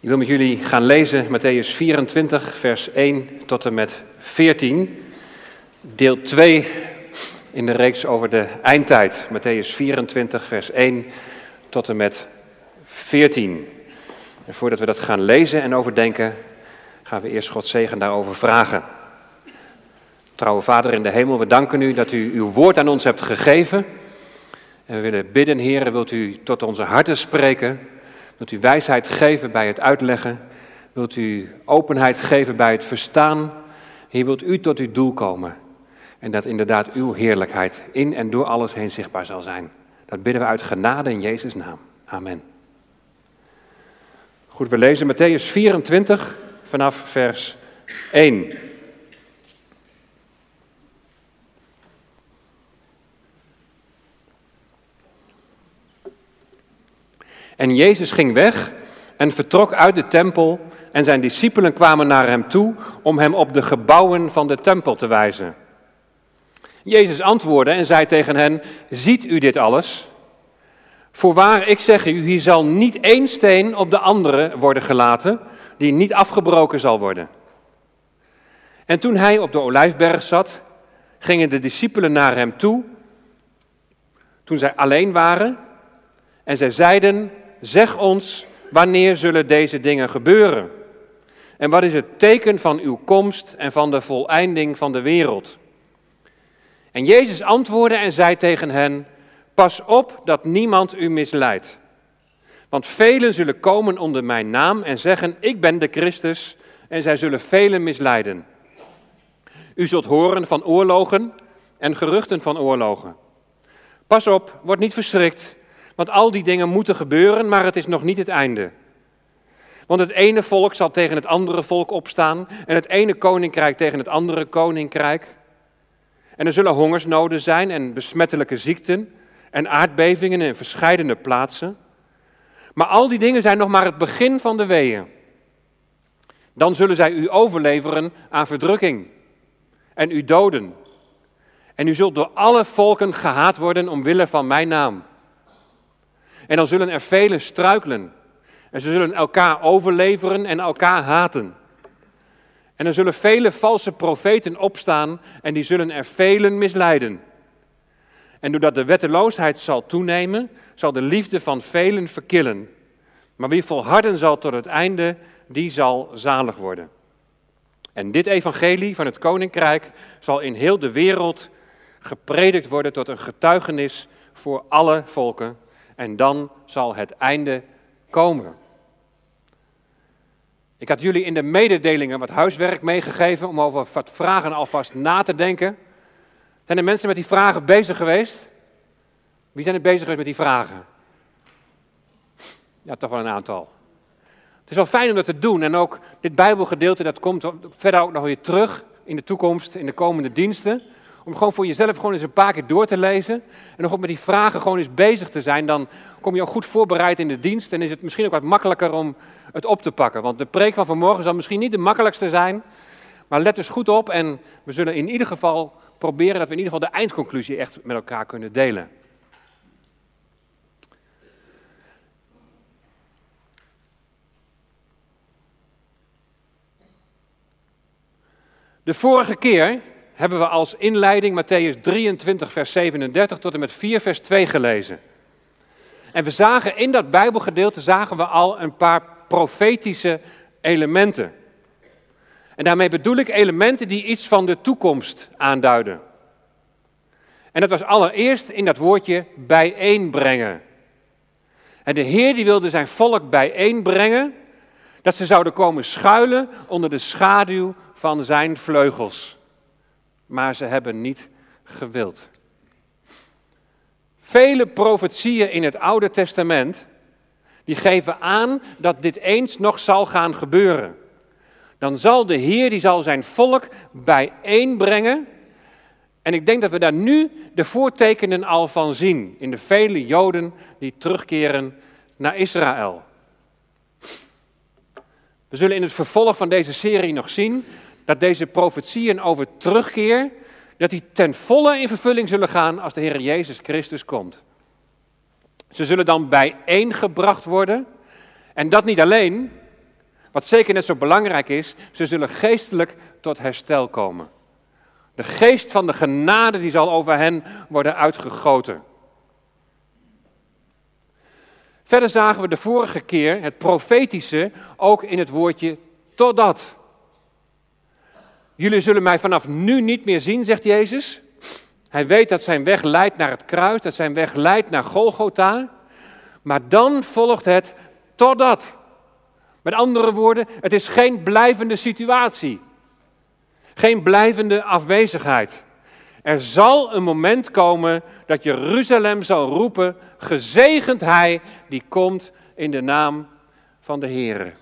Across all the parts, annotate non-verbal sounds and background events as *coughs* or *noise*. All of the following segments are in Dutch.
Ik wil met jullie gaan lezen Matthäus 24, vers 1 tot en met 14. Deel 2 in de reeks over de eindtijd. Matthäus 24, vers 1 tot en met 14. En voordat we dat gaan lezen en overdenken, gaan we eerst God zegen daarover vragen. Trouwe Vader in de hemel, we danken u dat u uw woord aan ons hebt gegeven. En we willen bidden, Heer, wilt u tot onze harten spreken? Wilt u wijsheid geven bij het uitleggen? Wilt u openheid geven bij het verstaan? Heer, wilt u tot uw doel komen? En dat inderdaad uw heerlijkheid in en door alles heen zichtbaar zal zijn. Dat bidden we uit genade in Jezus' naam. Amen. Goed, we lezen Matthäus 24 vanaf vers 1. En Jezus ging weg en vertrok uit de tempel en zijn discipelen kwamen naar hem toe om hem op de gebouwen van de tempel te wijzen. Jezus antwoordde en zei tegen hen, ziet u dit alles? Voorwaar, ik zeg u, hier zal niet één steen op de andere worden gelaten, die niet afgebroken zal worden. En toen hij op de olijfberg zat, gingen de discipelen naar hem toe, toen zij alleen waren, en zij zeiden, zeg ons, wanneer zullen deze dingen gebeuren? En wat is het teken van uw komst en van de voleinding van de wereld? En Jezus antwoordde en zei tegen hen, pas op dat niemand u misleidt. Want velen zullen komen onder mijn naam en zeggen, ik ben de Christus, en zij zullen velen misleiden. U zult horen van oorlogen en geruchten van oorlogen. Pas op, word niet verschrikt, want al die dingen moeten gebeuren, maar het is nog niet het einde. Want het ene volk zal tegen het andere volk opstaan en het ene koninkrijk tegen het andere koninkrijk. En er zullen hongersnoden zijn en besmettelijke ziekten en aardbevingen in verscheidene plaatsen. Maar al die dingen zijn nog maar het begin van de weeën. Dan zullen zij u overleveren aan verdrukking en u doden. En u zult door alle volken gehaat worden omwille van mijn naam. En dan zullen er velen struikelen. En ze zullen elkaar overleveren en elkaar haten. En er zullen vele valse profeten opstaan en die zullen er velen misleiden. En doordat de wetteloosheid zal toenemen, zal de liefde van velen verkillen. Maar wie volharden zal tot het einde, die zal zalig worden. En dit evangelie van het koninkrijk zal in heel de wereld gepredikt worden tot een getuigenis voor alle volken. En dan zal het einde komen. Ik had jullie in de mededelingen wat huiswerk meegegeven om over wat vragen alvast na te denken. Zijn er mensen met die vragen bezig geweest? Wie zijn er bezig geweest met die vragen? Ja, toch wel een aantal. Het is wel fijn om dat te doen. En ook dit Bijbelgedeelte, dat komt verder ook nog weer terug in de toekomst, in de komende diensten. Om gewoon voor jezelf gewoon eens een paar keer door te lezen. En nog ook met die vragen gewoon eens bezig te zijn. Dan kom je ook goed voorbereid in de dienst. En is het misschien ook wat makkelijker om het op te pakken. Want de preek van vanmorgen zal misschien niet de makkelijkste zijn. Maar let dus goed op. En we zullen in ieder geval proberen dat we in ieder geval de eindconclusie echt met elkaar kunnen delen. De vorige keer hebben we als inleiding Matthäus 23, vers 37 tot en met 4, vers 2 gelezen. En we zagen in dat Bijbelgedeelte zagen we al een paar profetische elementen. En daarmee bedoel ik elementen die iets van de toekomst aanduiden. En dat was allereerst in dat woordje bijeenbrengen. En de Heer die wilde zijn volk bijeenbrengen, dat ze zouden komen schuilen onder de schaduw van zijn vleugels. Maar ze hebben niet gewild. Vele profetieën in het Oude Testament, die geven aan dat dit eens nog zal gaan gebeuren. Dan zal de Heer, die zal zijn volk bijeenbrengen. En ik denk dat we daar nu de voortekenen al van zien in de vele Joden die terugkeren naar Israël. We zullen in het vervolg van deze serie nog zien dat deze profetieën over terugkeer, dat die ten volle in vervulling zullen gaan als de Heer Jezus Christus komt. Ze zullen dan bijeengebracht worden. En dat niet alleen, Wat zeker net zo belangrijk is, ze zullen geestelijk tot herstel komen. De geest van de genade die zal over hen worden uitgegoten. Verder zagen we de vorige keer het profetische ook in het woordje totdat. Jullie zullen mij vanaf nu niet meer zien, zegt Jezus. Hij weet dat zijn weg leidt naar het kruis, dat zijn weg leidt naar Golgotha. Maar dan volgt het totdat. Met andere woorden, het is geen blijvende situatie. Geen blijvende afwezigheid. Er zal een moment komen dat Jeruzalem zal roepen: gezegend hij die komt in de naam van de Heer.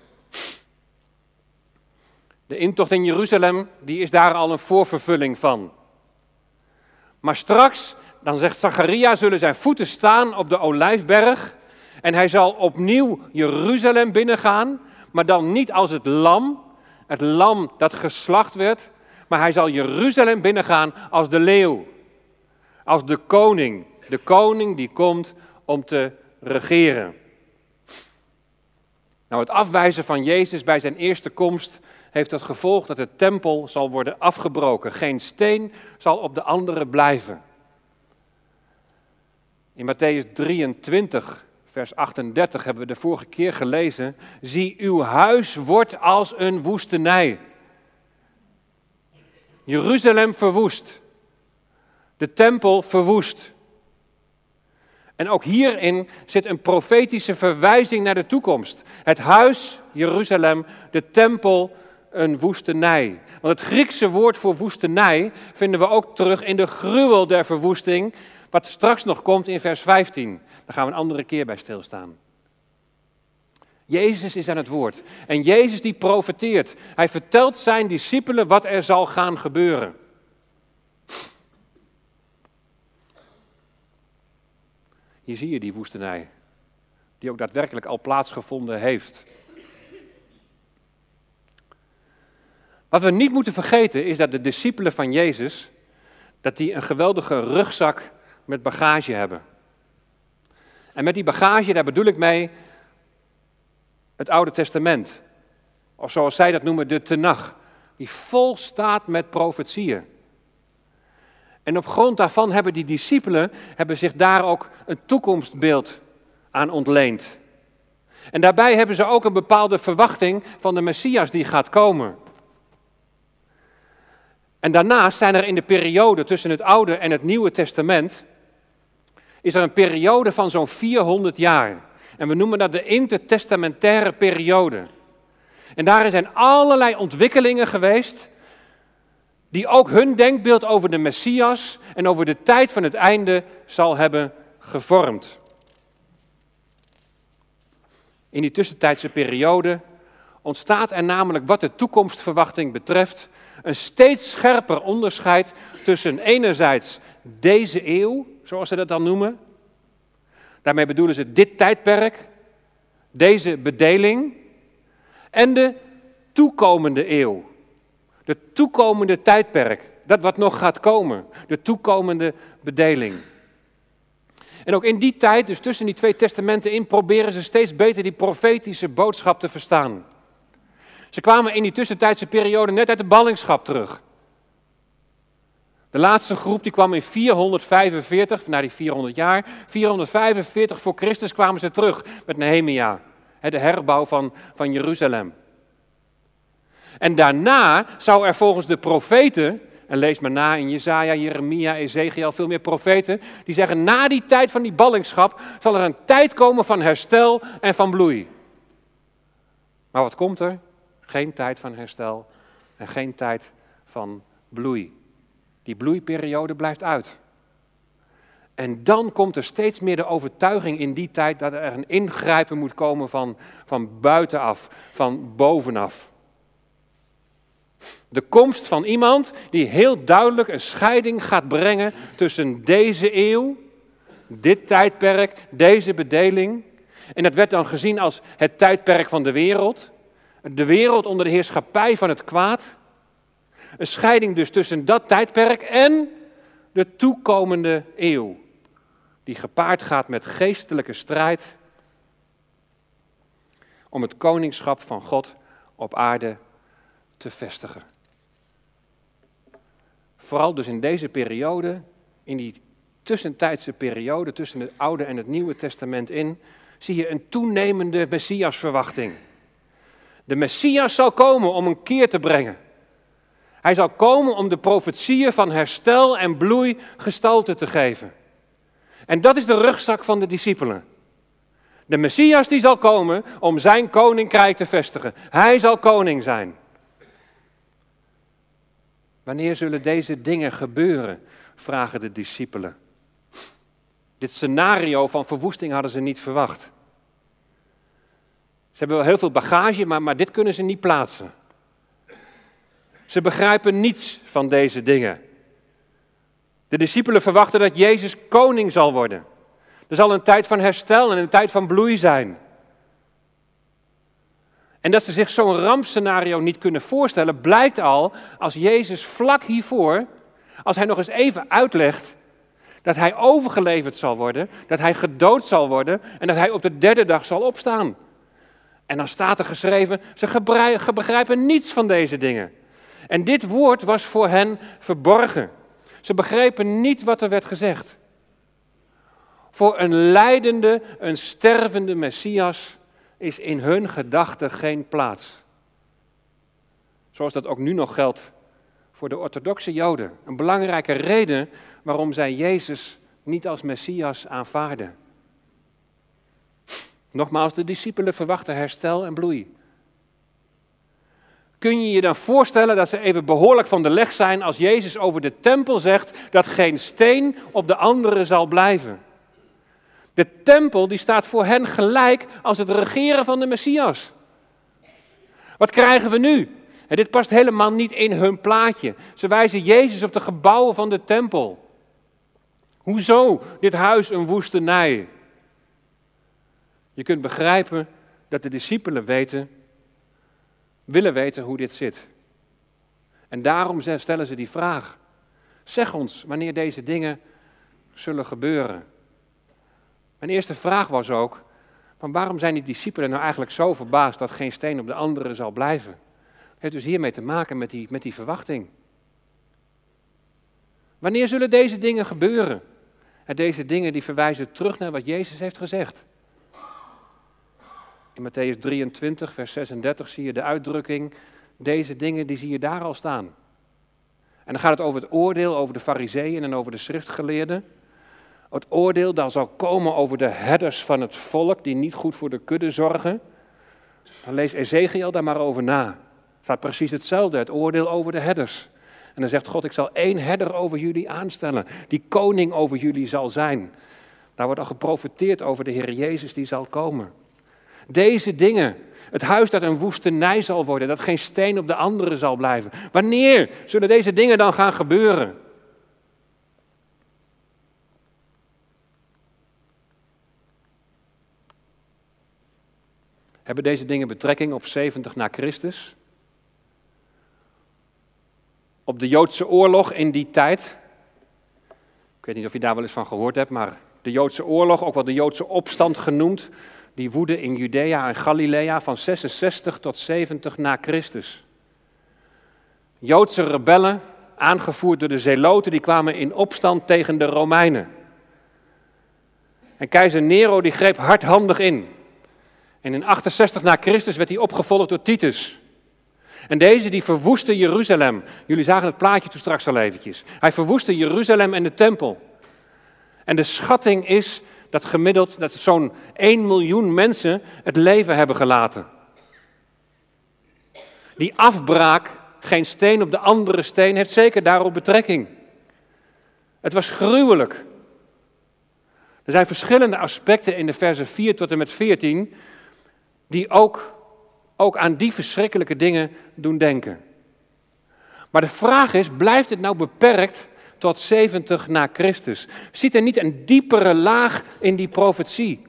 De intocht in Jeruzalem, die is daar al een voorvervulling van. Maar straks, dan zegt Zacharia, zullen zijn voeten staan op de olijfberg. En hij zal opnieuw Jeruzalem binnengaan, maar dan niet als het lam, het lam dat geslacht werd, maar hij zal Jeruzalem binnengaan als de leeuw, als de koning, de koning die komt om te regeren. Nou, het afwijzen van Jezus bij zijn eerste komst heeft het gevolg dat de tempel zal worden afgebroken. Geen steen zal op de andere blijven. In Matthäus 23, vers 38 hebben we de vorige keer gelezen. Zie, uw huis wordt als een woestenij. Jeruzalem verwoest. De tempel verwoest. En ook hierin zit een profetische verwijzing naar de toekomst. Het huis, Jeruzalem, de tempel, een woestenij. Want het Griekse woord voor woestenij vinden we ook terug in de gruwel der verwoesting, wat straks nog komt in vers 15. Daar gaan we een andere keer bij stilstaan. Jezus is aan het woord. En Jezus die profeteert. Hij vertelt zijn discipelen wat er zal gaan gebeuren. Hier zie je die woestenij, die ook daadwerkelijk al plaatsgevonden heeft. Wat we niet moeten vergeten is dat de discipelen van Jezus, dat die een geweldige rugzak met bagage hebben. En met die bagage, daar bedoel ik mee het Oude Testament. Of zoals zij dat noemen, de Tenach. Die vol staat met profetieën. En op grond daarvan hebben die discipelen hebben zich daar ook een toekomstbeeld aan ontleend. En daarbij hebben ze ook een bepaalde verwachting van de Messias die gaat komen. En daarnaast zijn er in de periode tussen het Oude en het Nieuwe Testament, is er een periode van zo'n 400 jaar. En we noemen dat de intertestamentaire periode. En daarin zijn allerlei ontwikkelingen geweest, die ook hun denkbeeld over de Messias en over de tijd van het einde zal hebben gevormd. In die tussentijdse periode ontstaat er namelijk wat de toekomstverwachting betreft een steeds scherper onderscheid tussen enerzijds deze eeuw, zoals ze dat dan noemen. Daarmee bedoelen ze dit tijdperk, deze bedeling en de toekomende eeuw. De toekomende tijdperk, dat wat nog gaat komen, de toekomende bedeling. En ook in die tijd, dus tussen die twee testamenten in, proberen ze steeds beter die profetische boodschap te verstaan. Ze kwamen in die tussentijdse periode net uit de ballingschap terug. De laatste groep die kwam in 445, na die 400 jaar, 445 voor Christus kwamen ze terug met Nehemia, de herbouw van, van Jeruzalem. En daarna zou er volgens de profeten, en lees maar na in Jezaja, Jeremia, Ezekiel, veel meer profeten, die zeggen na die tijd van die ballingschap zal er een tijd komen van herstel en van bloei. Maar wat komt er? Geen tijd van herstel en geen tijd van bloei. Die bloeiperiode blijft uit. En dan komt er steeds meer de overtuiging in die tijd dat er een ingrijpen moet komen van, van buitenaf, van bovenaf. De komst van iemand die heel duidelijk een scheiding gaat brengen tussen deze eeuw, dit tijdperk, deze bedeling. En dat werd dan gezien als het tijdperk van de wereld de wereld onder de heerschappij van het kwaad. Een scheiding dus tussen dat tijdperk en de toekomende eeuw, die gepaard gaat met geestelijke strijd om het koningschap van God op aarde te vestigen. Vooral dus in deze periode, in die tussentijdse periode tussen het Oude en het Nieuwe Testament in, zie je een toenemende Messiasverwachting. De Messias zal komen om een keer te brengen. Hij zal komen om de profetieën van herstel en bloei gestalte te geven. En dat is de rugzak van de discipelen. De Messias die zal komen om zijn koninkrijk te vestigen. Hij zal koning zijn. Wanneer zullen deze dingen gebeuren? vragen de discipelen. Dit scenario van verwoesting hadden ze niet verwacht. Ze hebben wel heel veel bagage, maar, maar dit kunnen ze niet plaatsen. Ze begrijpen niets van deze dingen. De discipelen verwachten dat Jezus koning zal worden. Er zal een tijd van herstel en een tijd van bloei zijn. En dat ze zich zo'n rampscenario niet kunnen voorstellen, blijkt al als Jezus vlak hiervoor, als hij nog eens even uitlegt dat hij overgeleverd zal worden, dat hij gedood zal worden en dat hij op de derde dag zal opstaan. En dan staat er geschreven, ze begrijpen niets van deze dingen. En dit woord was voor hen verborgen. Ze begrepen niet wat er werd gezegd. Voor een leidende, een stervende Messias is in hun gedachten geen plaats. Zoals dat ook nu nog geldt voor de orthodoxe Joden. Een belangrijke reden waarom zij Jezus niet als Messias aanvaarden. Nogmaals, de discipelen verwachten herstel en bloei. Kun je je dan voorstellen dat ze even behoorlijk van de leg zijn als Jezus over de tempel zegt dat geen steen op de andere zal blijven? De tempel die staat voor hen gelijk als het regeren van de Messias. Wat krijgen we nu? En dit past helemaal niet in hun plaatje. Ze wijzen Jezus op de gebouwen van de tempel. Hoezo dit huis een woestenij? Je kunt begrijpen dat de discipelen weten, willen weten hoe dit zit. En daarom stellen ze die vraag. Zeg ons wanneer deze dingen zullen gebeuren. Mijn eerste vraag was ook, van waarom zijn die discipelen nou eigenlijk zo verbaasd dat geen steen op de andere zal blijven? Het heeft dus hiermee te maken met die, met die verwachting. Wanneer zullen deze dingen gebeuren? En deze dingen die verwijzen terug naar wat Jezus heeft gezegd. In Matthäus 23, vers 36 zie je de uitdrukking, deze dingen die zie je daar al staan. En dan gaat het over het oordeel over de fariseeën en over de schriftgeleerden. Het oordeel dat zal komen over de herders van het volk die niet goed voor de kudde zorgen. Dan lees Ezekiel daar maar over na. Het staat precies hetzelfde, het oordeel over de herders. En dan zegt God, ik zal één herder over jullie aanstellen, die koning over jullie zal zijn. Daar wordt al geprofiteerd over de Heer Jezus die zal komen. Deze dingen, het huis dat een woestenij zal worden, dat geen steen op de andere zal blijven. Wanneer zullen deze dingen dan gaan gebeuren? Hebben deze dingen betrekking op 70 na Christus? Op de Joodse oorlog in die tijd? Ik weet niet of je daar wel eens van gehoord hebt, maar de Joodse oorlog, ook wel de Joodse opstand genoemd, die woedde in Judea en Galilea van 66 tot 70 na Christus. Joodse rebellen, aangevoerd door de Zeloten, die kwamen in opstand tegen de Romeinen. En keizer Nero die greep hardhandig in. En in 68 na Christus werd hij opgevolgd door Titus. En deze die verwoestte Jeruzalem. Jullie zagen het plaatje toen straks al eventjes. Hij verwoestte Jeruzalem en de tempel. En de schatting is dat gemiddeld dat zo'n 1 miljoen mensen het leven hebben gelaten. Die afbraak, geen steen op de andere steen, heeft zeker daarop betrekking. Het was gruwelijk. Er zijn verschillende aspecten in de versen 4 tot en met 14 die ook, ook aan die verschrikkelijke dingen doen denken. Maar de vraag is, blijft het nou beperkt tot 70 na Christus? Ziet er niet een diepere laag in die profetie?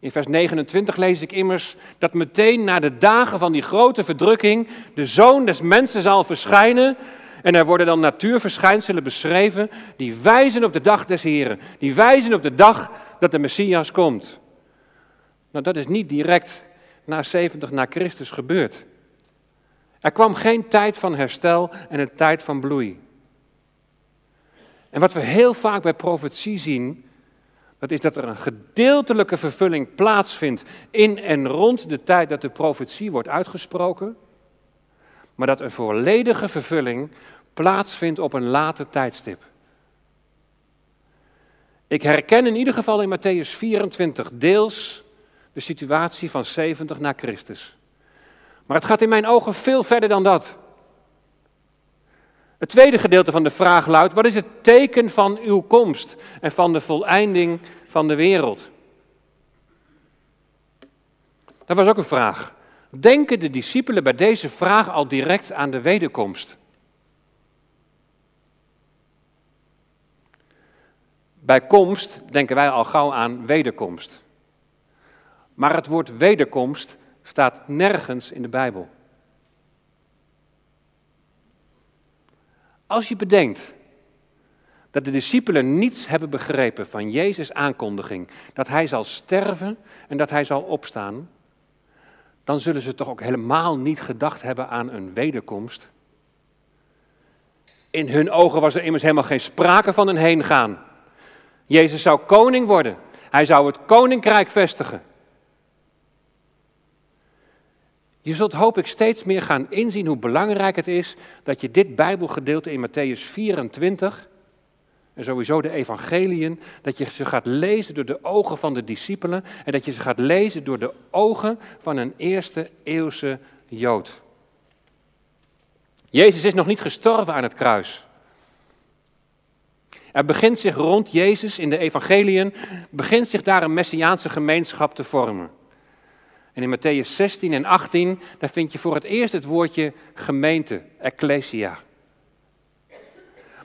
In vers 29 lees ik immers dat meteen na de dagen van die grote verdrukking de zoon des mensen zal verschijnen. En er worden dan natuurverschijnselen beschreven die wijzen op de dag des Heren. Die wijzen op de dag dat de Messias komt. Nou, dat is niet direct na 70 na Christus gebeurd. Er kwam geen tijd van herstel en een tijd van bloei. En wat we heel vaak bij profetie zien, dat is dat er een gedeeltelijke vervulling plaatsvindt in en rond de tijd dat de profetie wordt uitgesproken, maar dat een volledige vervulling plaatsvindt op een later tijdstip. Ik herken in ieder geval in Matthäus 24 deels de situatie van 70 na Christus. Maar het gaat in mijn ogen veel verder dan dat. Het tweede gedeelte van de vraag luidt: wat is het teken van uw komst en van de voleinding van de wereld? Dat was ook een vraag. Denken de discipelen bij deze vraag al direct aan de wederkomst? Bij komst denken wij al gauw aan wederkomst. Maar het woord wederkomst staat nergens in de Bijbel. Als je bedenkt dat de discipelen niets hebben begrepen van Jezus' aankondiging, dat hij zal sterven en dat hij zal opstaan, dan zullen ze toch ook helemaal niet gedacht hebben aan een wederkomst. In hun ogen was er immers helemaal geen sprake van een heengaan. Jezus zou koning worden. Hij zou het koninkrijk vestigen. Je zult hoop ik steeds meer gaan inzien hoe belangrijk het is dat je dit Bijbelgedeelte in Matthäus 24 en sowieso de evangeliën, dat je ze gaat lezen door de ogen van de discipelen en dat je ze gaat lezen door de ogen van een eerste eeuwse Jood. Jezus is nog niet gestorven aan het kruis. Er begint zich rond Jezus in de evangeliën, begint zich daar een messiaanse gemeenschap te vormen. En in Matthäus 16 en 18, daar vind je voor het eerst het woordje gemeente, ecclesia.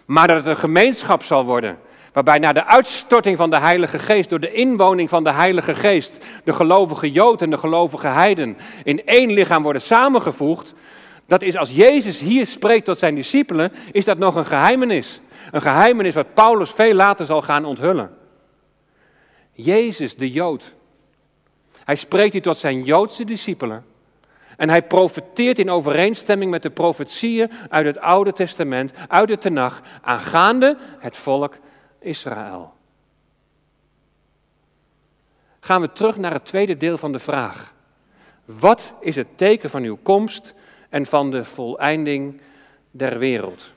Maar dat het een gemeenschap zal worden, waarbij na de uitstorting van de Heilige Geest, door de inwoning van de Heilige Geest, de gelovige Jood en de gelovige Heiden in één lichaam worden samengevoegd, dat is als Jezus hier spreekt tot zijn discipelen, is dat nog een geheimenis. Een geheimenis wat Paulus veel later zal gaan onthullen. Jezus, de Jood. Hij spreekt hier tot zijn Joodse discipelen. En hij profeteert in overeenstemming met de profetieën uit het Oude Testament, uit de Tenach, aangaande het volk Israël. Gaan we terug naar het tweede deel van de vraag. Wat is het teken van uw komst en van de voleinding der wereld?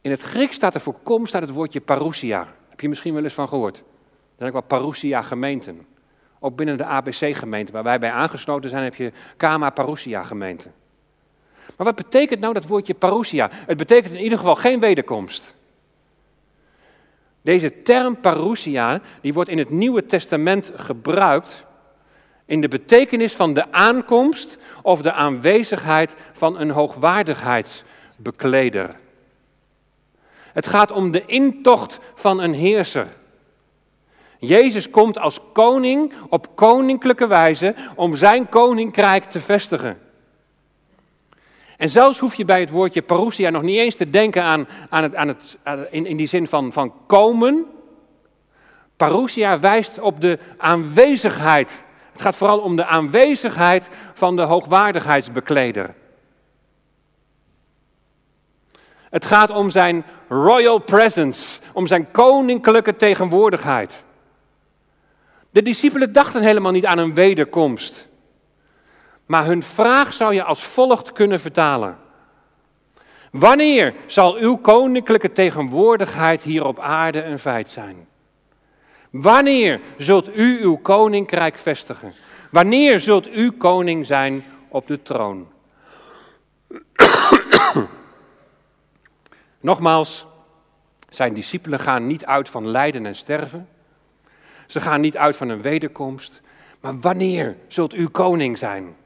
In het Grieks staat er voor komst staat het woordje parousia. Heb je misschien wel eens van gehoord? Dan heb ik wel parousia gemeenten. Ook binnen de ABC-gemeente, waar wij bij aangesloten zijn, heb je Kama Parousia gemeente. Maar wat betekent nou dat woordje parousia? Het betekent in ieder geval geen wederkomst. Deze term parousia, die wordt in het Nieuwe Testament gebruikt in de betekenis van de aankomst of de aanwezigheid van een hoogwaardigheidsbekleder. Het gaat om de intocht van een heerser. Jezus komt als koning op koninklijke wijze om zijn koninkrijk te vestigen. En zelfs hoef je bij het woordje parousia nog niet eens te denken aan, aan het, aan het, in, in die zin van, van komen. Parousia wijst op de aanwezigheid. Het gaat vooral om de aanwezigheid van de hoogwaardigheidsbekleder. Het gaat om zijn royal presence, om zijn koninklijke tegenwoordigheid. De discipelen dachten helemaal niet aan een wederkomst. Maar hun vraag zou je als volgt kunnen vertalen. Wanneer zal uw koninklijke tegenwoordigheid hier op aarde een feit zijn? Wanneer zult u uw koninkrijk vestigen? Wanneer zult u koning zijn op de troon? *coughs* Nogmaals, zijn discipelen gaan niet uit van lijden en sterven. Ze gaan niet uit van een wederkomst. Maar wanneer zult u koning zijn?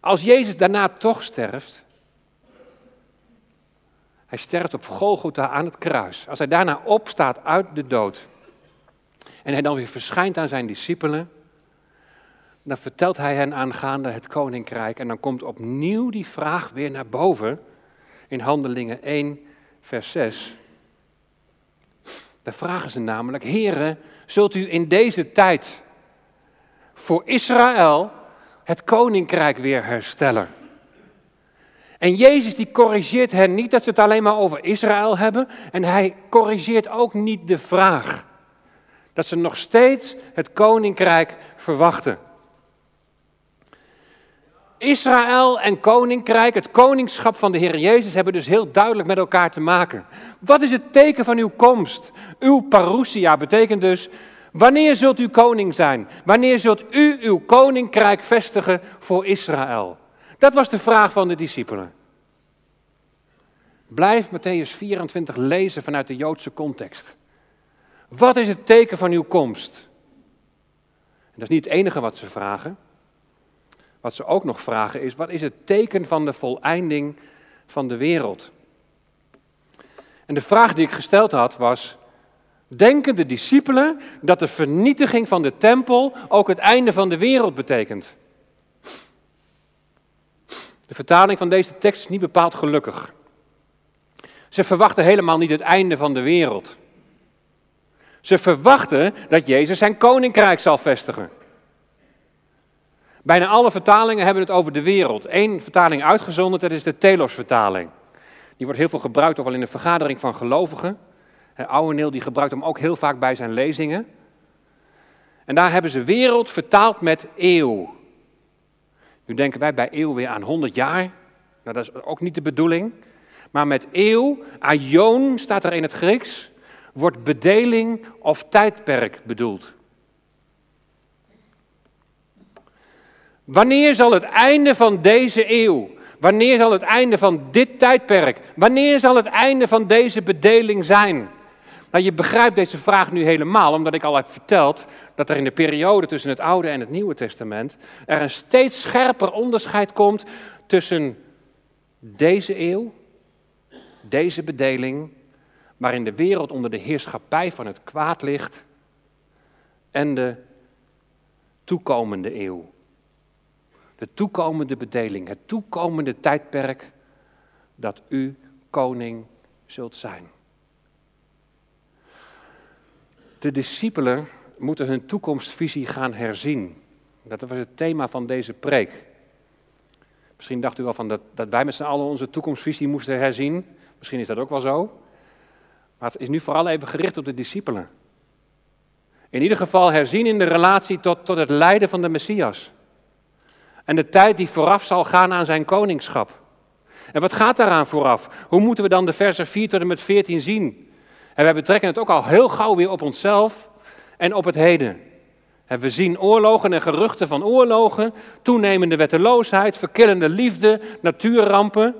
Als Jezus daarna toch sterft, hij sterft op Golgotha aan het kruis. Als hij daarna opstaat uit de dood en hij dan weer verschijnt aan zijn discipelen, dan vertelt hij hen aangaande het koninkrijk en dan komt opnieuw die vraag weer naar boven in Handelingen 1, vers 6. Daar vragen ze namelijk, heren, zult u in deze tijd voor Israël het koninkrijk weer herstellen. En Jezus die corrigeert hen niet dat ze het alleen maar over Israël hebben. En hij corrigeert ook niet de vraag. Dat ze nog steeds het koninkrijk verwachten. Israël en koninkrijk, het koningschap van de Heer Jezus, hebben dus heel duidelijk met elkaar te maken. Wat is het teken van uw komst? Uw parousia betekent dus, wanneer zult u koning zijn? Wanneer zult u uw koninkrijk vestigen voor Israël? Dat was de vraag van de discipelen. Blijf Matthäus 24 lezen vanuit de Joodse context. Wat is het teken van uw komst? Dat is niet het enige wat ze vragen. Wat ze ook nog vragen is, wat is het teken van de voleinding van de wereld? En de vraag die ik gesteld had was, denken de discipelen dat de vernietiging van de tempel ook het einde van de wereld betekent? De vertaling van deze tekst is niet bepaald gelukkig. Ze verwachten helemaal niet het einde van de wereld. Ze verwachten dat Jezus zijn koninkrijk zal vestigen. Bijna alle vertalingen hebben het over de wereld. Eén vertaling uitgezonderd, dat is de Telos-vertaling. Die wordt heel veel gebruikt, ook al in de vergadering van gelovigen. Ouweneel die gebruikt hem ook heel vaak bij zijn lezingen. En daar hebben ze wereld vertaald met eeuw. Nu denken wij bij eeuw weer aan 100 jaar. Nou, dat is ook niet de bedoeling. Maar met eeuw, aion staat er in het Grieks, wordt bedeling of tijdperk bedoeld. Wanneer zal het einde van deze eeuw, wanneer zal het einde van dit tijdperk, wanneer zal het einde van deze bedeling zijn? Nou, je begrijpt deze vraag nu helemaal, omdat ik al heb verteld dat er in de periode tussen het Oude en het Nieuwe Testament er een steeds scherper onderscheid komt tussen deze eeuw, deze bedeling, waarin de wereld onder de heerschappij van het kwaad ligt, en de toekomende eeuw. De toekomende bedeling, het toekomende tijdperk dat u koning zult zijn. De discipelen moeten hun toekomstvisie gaan herzien. Dat was het thema van deze preek. Misschien dacht u wel van dat, dat wij met z'n allen onze toekomstvisie moesten herzien. Misschien is dat ook wel zo. Maar het is nu vooral even gericht op de discipelen. In ieder geval herzien in de relatie tot, tot het lijden van de Messias. En de tijd die vooraf zal gaan aan zijn koningschap. En wat gaat daaraan vooraf? Hoe moeten we dan de versen 4 tot en met 14 zien? En wij betrekken het ook al heel gauw weer op onszelf en op het heden. En we zien oorlogen en geruchten van oorlogen, toenemende wetteloosheid, verkillende liefde, natuurrampen.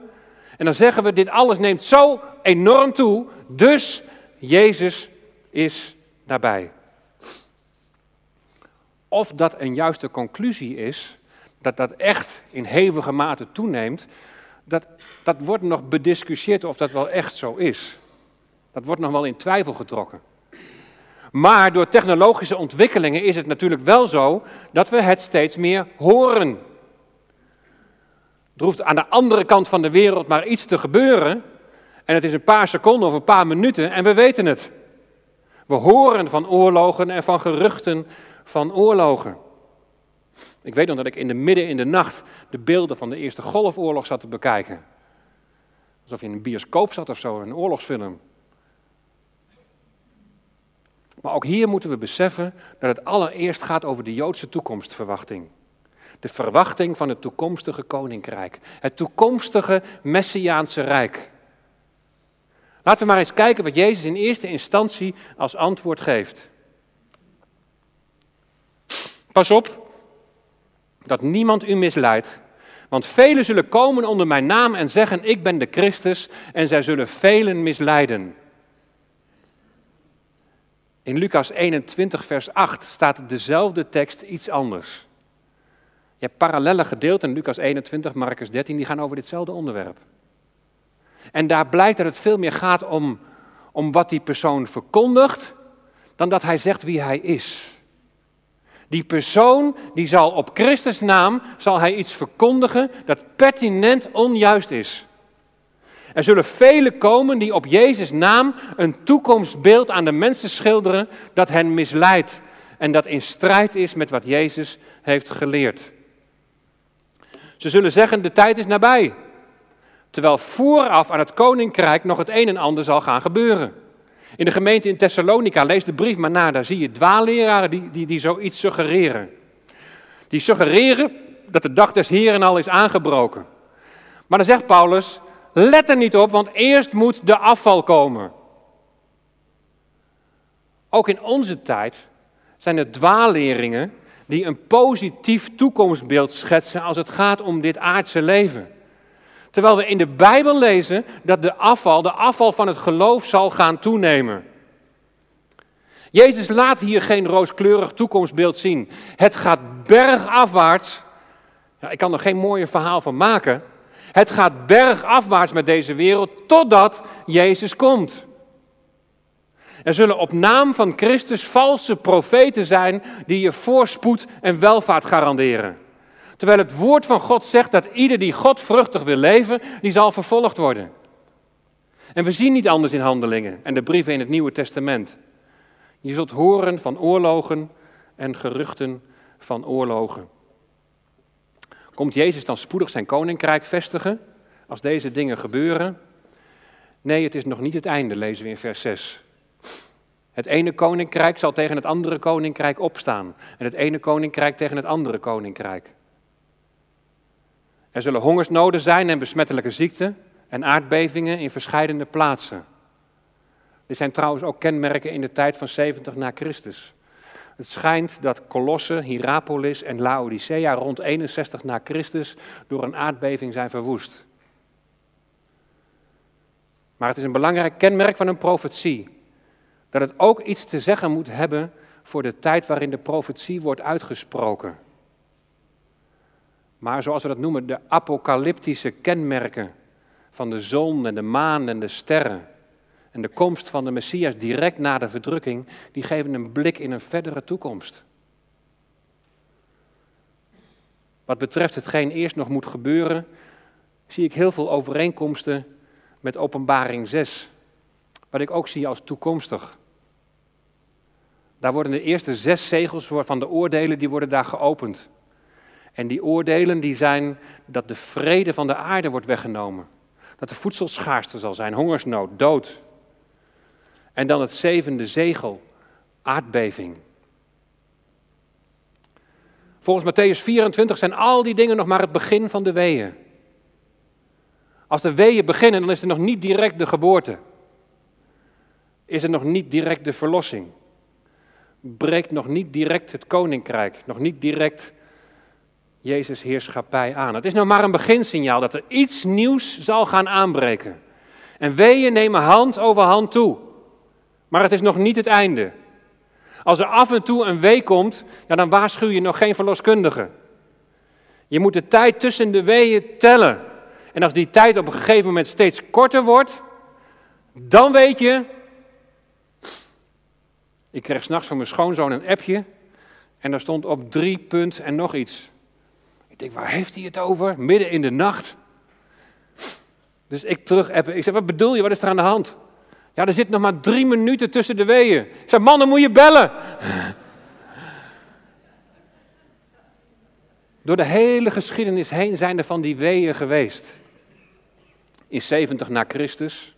En dan zeggen we, dit alles neemt zo enorm toe, dus Jezus is nabij. Of dat een juiste conclusie is, dat dat echt in hevige mate toeneemt, dat, dat wordt nog bediscussieerd of dat wel echt zo is. Dat wordt nog wel in twijfel getrokken. Maar door technologische ontwikkelingen is het natuurlijk wel zo dat we het steeds meer horen. Er hoeft aan de andere kant van de wereld maar iets te gebeuren. En het is een paar seconden of een paar minuten en we weten het. We horen van oorlogen en van geruchten van oorlogen. Ik weet nog dat ik in de midden in de nacht de beelden van de Eerste Golfoorlog zat te bekijken. Alsof je in een bioscoop zat of zo, een oorlogsfilm. Maar ook hier moeten we beseffen dat het allereerst gaat over de Joodse toekomstverwachting. De verwachting van het toekomstige koninkrijk. Het toekomstige Messiaanse rijk. Laten we maar eens kijken wat Jezus in eerste instantie als antwoord geeft. Pas op dat niemand u misleidt. Want velen zullen komen onder mijn naam en zeggen: Ik ben de Christus, en zij zullen velen misleiden. In Lucas 21, vers 8 staat dezelfde tekst iets anders. Je hebt parallele gedeelten in Lucas 21, Marcus 13, die gaan over ditzelfde onderwerp. En daar blijkt dat het veel meer gaat om, om wat die persoon verkondigt, dan dat hij zegt wie hij is. Die persoon die zal op Christus naam zal hij iets verkondigen dat pertinent onjuist is. Er zullen velen komen die op Jezus' naam een toekomstbeeld aan de mensen schilderen dat hen misleidt en dat in strijd is met wat Jezus heeft geleerd. Ze zullen zeggen, de tijd is nabij. Terwijl vooraf aan het koninkrijk nog het een en ander zal gaan gebeuren. In de gemeente in Thessalonica, lees de brief maar na, daar zie je dwaalleraren die, die, die zoiets suggereren. Die suggereren dat de dag des Heren al is aangebroken. Maar dan zegt Paulus, let er niet op, want eerst moet de afval komen. Ook in onze tijd zijn er dwaalleringen die een positief toekomstbeeld schetsen als het gaat om dit aardse leven. Terwijl we in de Bijbel lezen dat de afval, de afval van het geloof zal gaan toenemen. Jezus laat hier geen rooskleurig toekomstbeeld zien. Het gaat bergafwaarts. Ik kan er geen mooier verhaal van maken. Het gaat bergafwaarts met deze wereld totdat Jezus komt. Er zullen op naam van Christus valse profeten zijn die je voorspoed en welvaart garanderen. Terwijl het woord van God zegt dat ieder die God vruchtig wil leven, die zal vervolgd worden. En we zien niet anders in handelingen en de brieven in het Nieuwe Testament. Je zult horen van oorlogen en geruchten van oorlogen. Komt Jezus dan spoedig zijn koninkrijk vestigen als deze dingen gebeuren? Nee, het is nog niet het einde, lezen we in vers 6. Het ene koninkrijk zal tegen het andere koninkrijk opstaan en het ene koninkrijk tegen het andere koninkrijk. Er zullen hongersnoden zijn en besmettelijke ziekten en aardbevingen in verschillende plaatsen. Dit zijn trouwens ook kenmerken in de tijd van 70 na Christus. Het schijnt dat Colosse, Hierapolis en Laodicea rond 61 na Christus door een aardbeving zijn verwoest. Maar het is een belangrijk kenmerk van een profetie. Dat het ook iets te zeggen moet hebben voor de tijd waarin de profetie wordt uitgesproken. Maar zoals we dat noemen, de apocalyptische kenmerken van de zon en de maan en de sterren en de komst van de Messias direct na de verdrukking, die geven een blik in een verdere toekomst. Wat betreft hetgeen eerst nog moet gebeuren, zie ik heel veel overeenkomsten met Openbaring 6, wat ik ook zie als toekomstig. Daar worden de eerste zes zegels van de oordelen, die worden daar geopend. En die oordelen die zijn dat de vrede van de aarde wordt weggenomen. Dat er voedselschaarste zal zijn, hongersnood, dood. En dan het zevende zegel, aardbeving. Volgens Matthäus 24 zijn al die dingen nog maar het begin van de weeën. Als de weeën beginnen, dan is er nog niet direct de geboorte. Is er nog niet direct de verlossing. Breekt nog niet direct het koninkrijk, nog niet direct Jezus' heerschappij aan. Het is nou maar een beginsignaal dat er iets nieuws zal gaan aanbreken. En weeën nemen hand over hand toe. Maar het is nog niet het einde. Als er af en toe een wee komt, ja, dan waarschuw je nog geen verloskundige. Je moet de tijd tussen de weeën tellen. En als die tijd op een gegeven moment steeds korter wordt, dan weet je. Ik kreeg s'nachts van mijn schoonzoon een appje. En daar stond op drie punt en nog iets. Ik denk, waar heeft hij het over? Midden in de nacht. Dus ik terug. Ik zeg, wat bedoel je? Wat is er aan de hand? Ja, er zit nog maar drie minuten tussen de weeën. Ik zeg, man, dan moet je bellen. Door de hele geschiedenis heen zijn er van die weeën geweest. In 70 na Christus,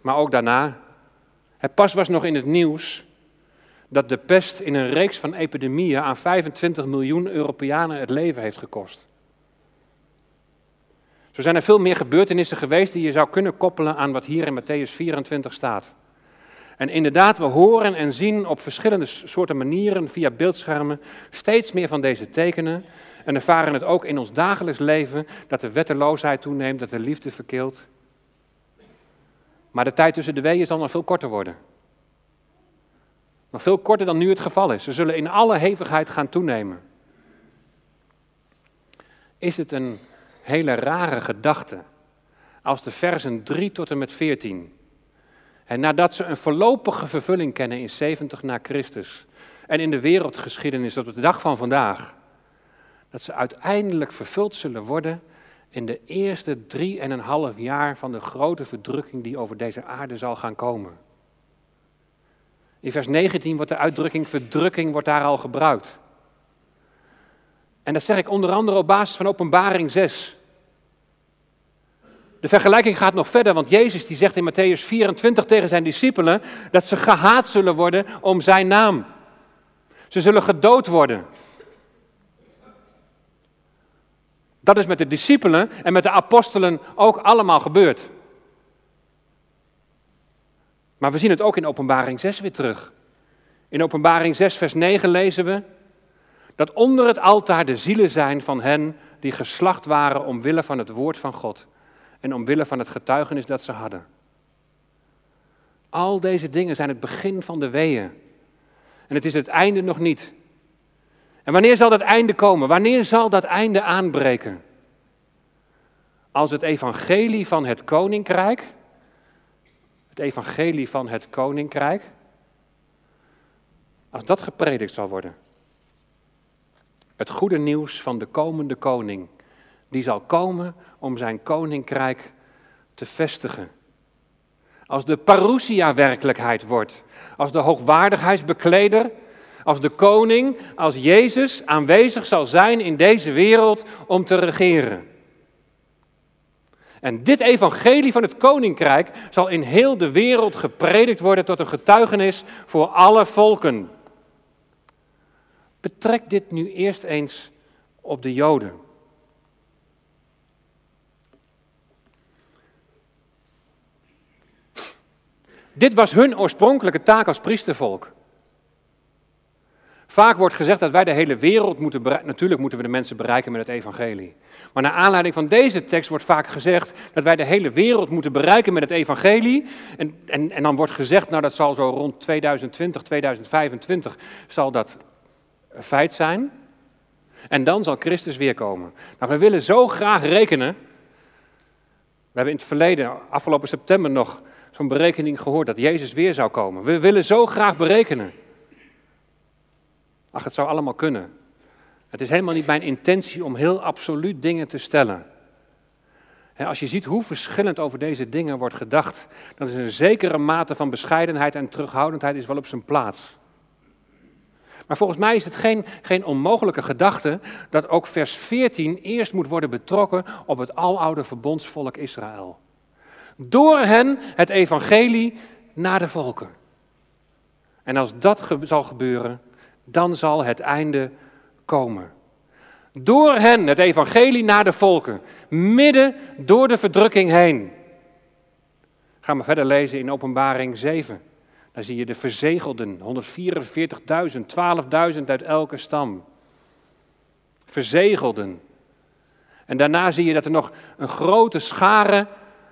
maar ook daarna. Het pas was nog in het nieuws dat de pest in een reeks van epidemieën aan 25 miljoen Europeanen het leven heeft gekost. Zo zijn er veel meer gebeurtenissen geweest die je zou kunnen koppelen aan wat hier in Matthäus 24 staat. En inderdaad, we horen en zien op verschillende soorten manieren via beeldschermen steeds meer van deze tekenen. En ervaren het ook in ons dagelijks leven dat de wetteloosheid toeneemt, dat de liefde verkeelt. Maar de tijd tussen de weeën zal nog veel korter worden. Nog veel korter dan nu het geval is. Ze zullen in alle hevigheid gaan toenemen. Is het een hele rare gedachte als de versen 3 tot en met 14. En nadat ze een voorlopige vervulling kennen in 70 na Christus en in de wereldgeschiedenis op de dag van vandaag, dat ze uiteindelijk vervuld zullen worden in de eerste drie en een half jaar van de grote verdrukking die over deze aarde zal gaan komen. In vers 19 wordt de uitdrukking verdrukking wordt daar al gebruikt. En dat zeg ik onder andere op basis van Openbaring 6. De vergelijking gaat nog verder, want Jezus die zegt in Matthäus 24 tegen zijn discipelen dat ze gehaat zullen worden om zijn naam. Ze zullen gedood worden. Dat is met de discipelen en met de apostelen ook allemaal gebeurd. Maar we zien het ook in Openbaring 6 weer terug. In Openbaring 6, vers 9 lezen we dat onder het altaar de zielen zijn van hen die geslacht waren omwille van het woord van God en omwille van het getuigenis dat ze hadden. Al deze dingen zijn het begin van de weeën. En het is het einde nog niet. En wanneer zal dat einde komen? Wanneer zal dat einde aanbreken? Als het evangelie van het koninkrijk, het evangelie van het koninkrijk, als dat gepredikt zal worden. Het goede nieuws van de komende koning, die zal komen om zijn koninkrijk te vestigen. Als de parousia werkelijkheid wordt, als de hoogwaardigheidsbekleder, als de koning, als Jezus aanwezig zal zijn in deze wereld om te regeren. En dit evangelie van het koninkrijk zal in heel de wereld gepredikt worden tot een getuigenis voor alle volken. Betrek dit nu eerst eens op de Joden. Dit was hun oorspronkelijke taak als priestervolk. Vaak wordt gezegd dat wij de hele wereld moeten bereiken. Natuurlijk moeten we de mensen bereiken met het evangelie. Maar naar aanleiding van deze tekst wordt vaak gezegd dat wij de hele wereld moeten bereiken met het evangelie. En, en, en dan wordt gezegd, nou dat zal zo rond 2020, 2025 zal dat feit zijn. En dan zal Christus weer komen. Nou, we willen zo graag rekenen. We hebben in het verleden, afgelopen september nog, zo'n berekening gehoord dat Jezus weer zou komen. We willen zo graag berekenen. Ach, het zou allemaal kunnen. Het is helemaal niet mijn intentie om heel absoluut dingen te stellen. Als je ziet hoe verschillend over deze dingen wordt gedacht, dan is een zekere mate van bescheidenheid en terughoudendheid is wel op zijn plaats. Maar volgens mij is het geen, geen onmogelijke gedachte dat ook vers 14 eerst moet worden betrokken op het aloude verbondsvolk Israël. Door hen het evangelie naar de volken. En als dat zal gebeuren, dan zal het einde komen. Door hen het evangelie naar de volken, midden door de verdrukking heen. Gaan we verder lezen in Openbaring 7. Daar zie je de verzegelden, 144.000, 12.000 uit elke stam. Verzegelden. En daarna zie je dat er nog een grote schare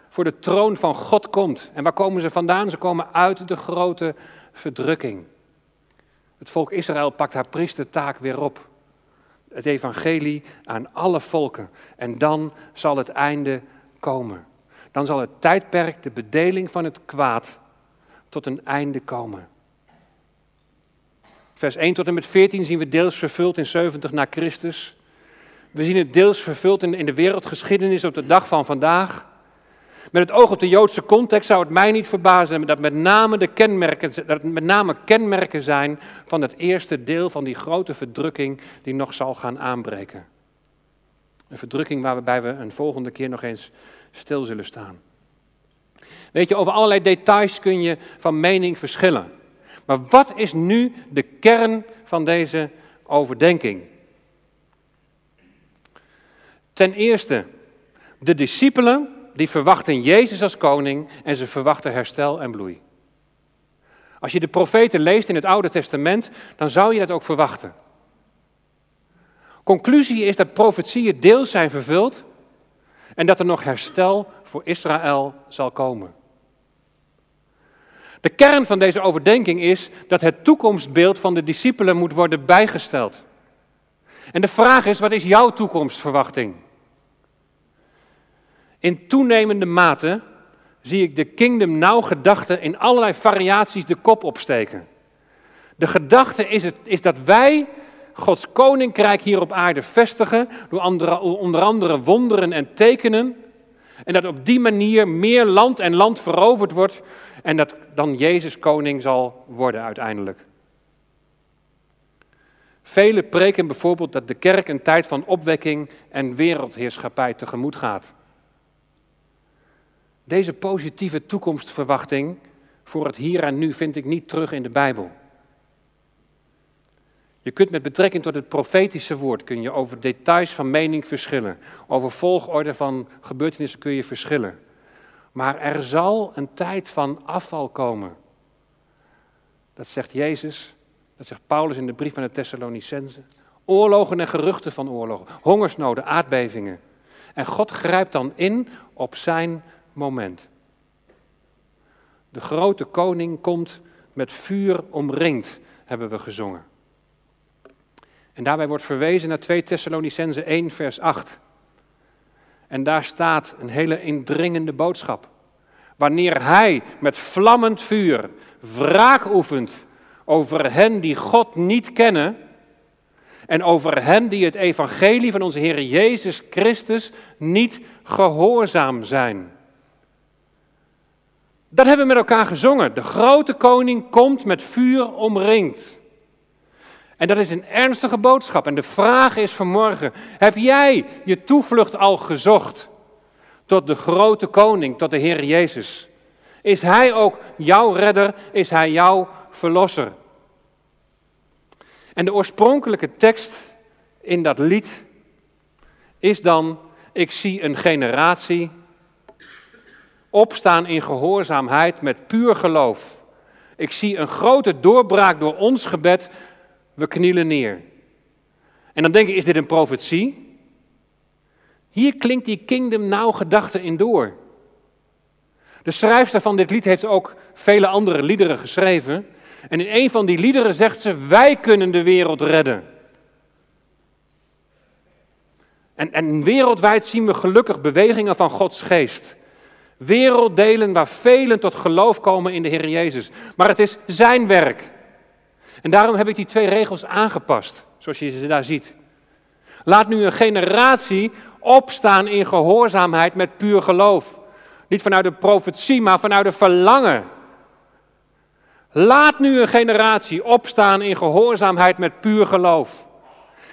voor de troon van God komt. En waar komen ze vandaan? Ze komen uit de grote verdrukking. Het volk Israël pakt haar priestertaak weer op. Het evangelie aan alle volken. En dan zal het einde komen. Dan zal het tijdperk, de bedeling van het kwaad, tot een einde komen. Vers 1 tot en met 14 zien we deels vervuld in 70 na Christus. We zien het deels vervuld in, in de wereldgeschiedenis op de dag van vandaag. Met het oog op de Joodse context zou het mij niet verbazen dat met name, de kenmerken, dat met name kenmerken zijn van het eerste deel van die grote verdrukking die nog zal gaan aanbreken. Een verdrukking waarbij we een volgende keer nog eens stil zullen staan. Weet je, over allerlei details kun je van mening verschillen. Maar wat is nu de kern van deze overdenking? Ten eerste, de discipelen die verwachten Jezus als koning en ze verwachten herstel en bloei. Als je de profeten leest in het Oude Testament, dan zou je dat ook verwachten. Conclusie is dat profetieën deels zijn vervuld en dat er nog herstel voor Israël zal komen. De kern van deze overdenking is dat het toekomstbeeld van de discipelen moet worden bijgesteld. En de vraag is, wat is jouw toekomstverwachting? In toenemende mate zie ik de Kingdom Now gedachte in allerlei variaties de kop opsteken. De gedachte is, het, is dat wij Gods koninkrijk hier op aarde vestigen door onder andere wonderen en tekenen. En dat op die manier meer land en land veroverd wordt en dat dan Jezus koning zal worden uiteindelijk. Velen preken bijvoorbeeld dat de kerk een tijd van opwekking en wereldheerschappij tegemoet gaat. Deze positieve toekomstverwachting voor het hier en nu vind ik niet terug in de Bijbel. Je kunt met betrekking tot het profetische woord kun je over details van mening verschillen. Over volgorde van gebeurtenissen kun je verschillen. Maar er zal een tijd van afval komen. Dat zegt Jezus, dat zegt Paulus in de brief van de Thessalonicenzen. Oorlogen en geruchten van oorlogen, hongersnoden, aardbevingen. En God grijpt dan in op zijn moment. De grote koning komt met vuur omringd, hebben we gezongen. En daarbij wordt verwezen naar 2 Thessalonicenzen 1, vers 8. En daar staat een hele indringende boodschap. Wanneer hij met vlammend vuur wraak oefent over hen die God niet kennen en over hen die het evangelie van onze Heer Jezus Christus niet gehoorzaam zijn. Dat hebben we met elkaar gezongen. De grote koning komt met vuur omringd. En dat is een ernstige boodschap. En de vraag is vanmorgen: heb jij je toevlucht al gezocht tot de grote koning, tot de Heer Jezus? Is Hij ook jouw redder? Is Hij jouw verlosser? En de oorspronkelijke tekst in dat lied is dan: Ik zie een generatie opstaan in gehoorzaamheid met puur geloof. Ik zie een grote doorbraak door ons gebed we knielen neer. En dan denk je, is dit een profetie? Hier klinkt die kingdom now gedachte in door. De schrijfster van dit lied heeft ook vele andere liederen geschreven. En in een van die liederen zegt ze, wij kunnen de wereld redden. En, en wereldwijd zien we gelukkig bewegingen van Gods geest. Werelddelen waar velen tot geloof komen in de Heer Jezus. Maar het is zijn werk. En daarom heb ik die twee regels aangepast, zoals je ze daar ziet. Laat nu een generatie opstaan in gehoorzaamheid met puur geloof. Niet vanuit de profetie, maar vanuit de verlangen. Laat nu een generatie opstaan in gehoorzaamheid met puur geloof.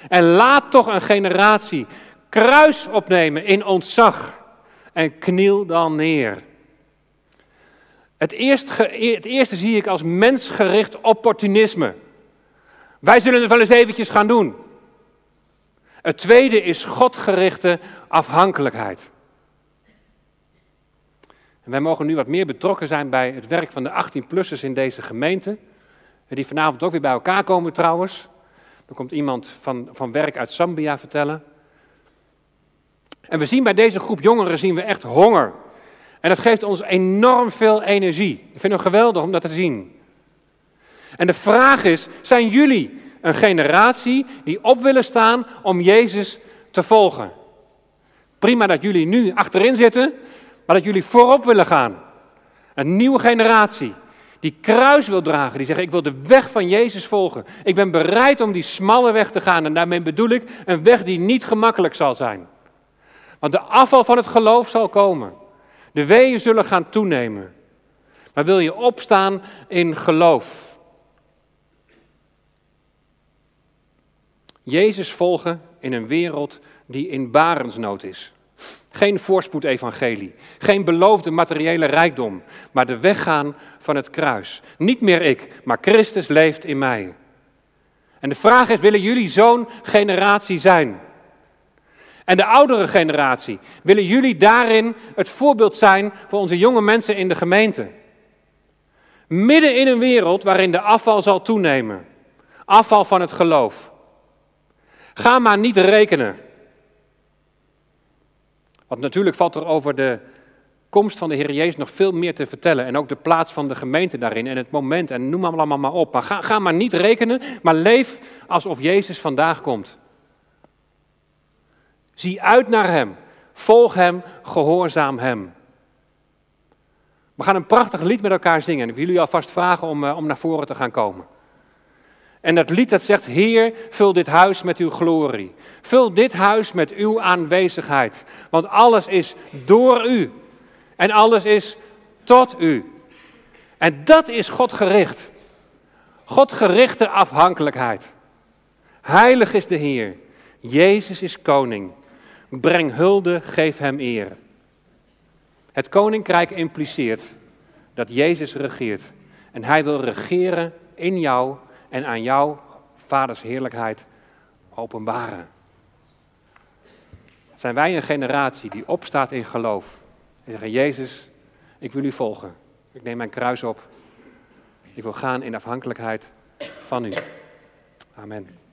En laat toch een generatie kruis opnemen in ontzag. En kniel dan neer. Het eerste, het eerste zie ik als mensgericht opportunisme. Wij zullen het wel eens eventjes gaan doen. Het tweede is godgerichte afhankelijkheid. En wij mogen nu wat meer betrokken zijn bij het werk van de 18-plussers in deze gemeente. Die vanavond ook weer bij elkaar komen trouwens. Er komt iemand van, van werk uit Zambia vertellen. En we zien bij deze groep jongeren zien we echt honger en dat geeft ons enorm veel energie. Ik vind het geweldig om dat te zien. En de vraag is, zijn jullie een generatie die op willen staan om Jezus te volgen? Prima dat jullie nu achterin zitten, maar dat jullie voorop willen gaan. Een nieuwe generatie die kruis wil dragen, die zegt ik wil de weg van Jezus volgen. Ik ben bereid om die smalle weg te gaan en daarmee bedoel ik een weg die niet gemakkelijk zal zijn. Want de afval van het geloof zal komen. De weeën zullen gaan toenemen. Maar wil je opstaan in geloof? Jezus volgen in een wereld die in barensnood is. Geen voorspoed-evangelie, geen beloofde materiële rijkdom, maar de weggaan van het kruis. Niet meer ik, maar Christus leeft in mij. En de vraag is, willen jullie zo'n generatie zijn? En de oudere generatie, willen jullie daarin het voorbeeld zijn voor onze jonge mensen in de gemeente? Midden in een wereld waarin de afval zal toenemen. Afval van het geloof. Ga maar niet rekenen. Want natuurlijk valt er over de komst van de Heer Jezus nog veel meer te vertellen. En ook de plaats van de gemeente daarin en het moment en noem allemaal maar op. Maar ga, ga maar niet rekenen, maar leef alsof Jezus vandaag komt. Zie uit naar Hem. Volg Hem, gehoorzaam Hem. We gaan een prachtig lied met elkaar zingen. En ik wil jullie alvast vragen om, uh, om naar voren te gaan komen. En dat lied dat zegt, Heer, vul dit huis met uw glorie. Vul dit huis met uw aanwezigheid. Want alles is door u. En alles is tot u. En dat is God gericht. God gerichte afhankelijkheid. Heilig is de Heer. Jezus is koning. Breng hulde, geef hem eer. Het koninkrijk impliceert dat Jezus regeert. En hij wil regeren in jou en aan jou vaders heerlijkheid openbaren. Zijn wij een generatie die opstaat in geloof en zeggen, Jezus, ik wil u volgen. Ik neem mijn kruis op. Ik wil gaan in afhankelijkheid van u. Amen.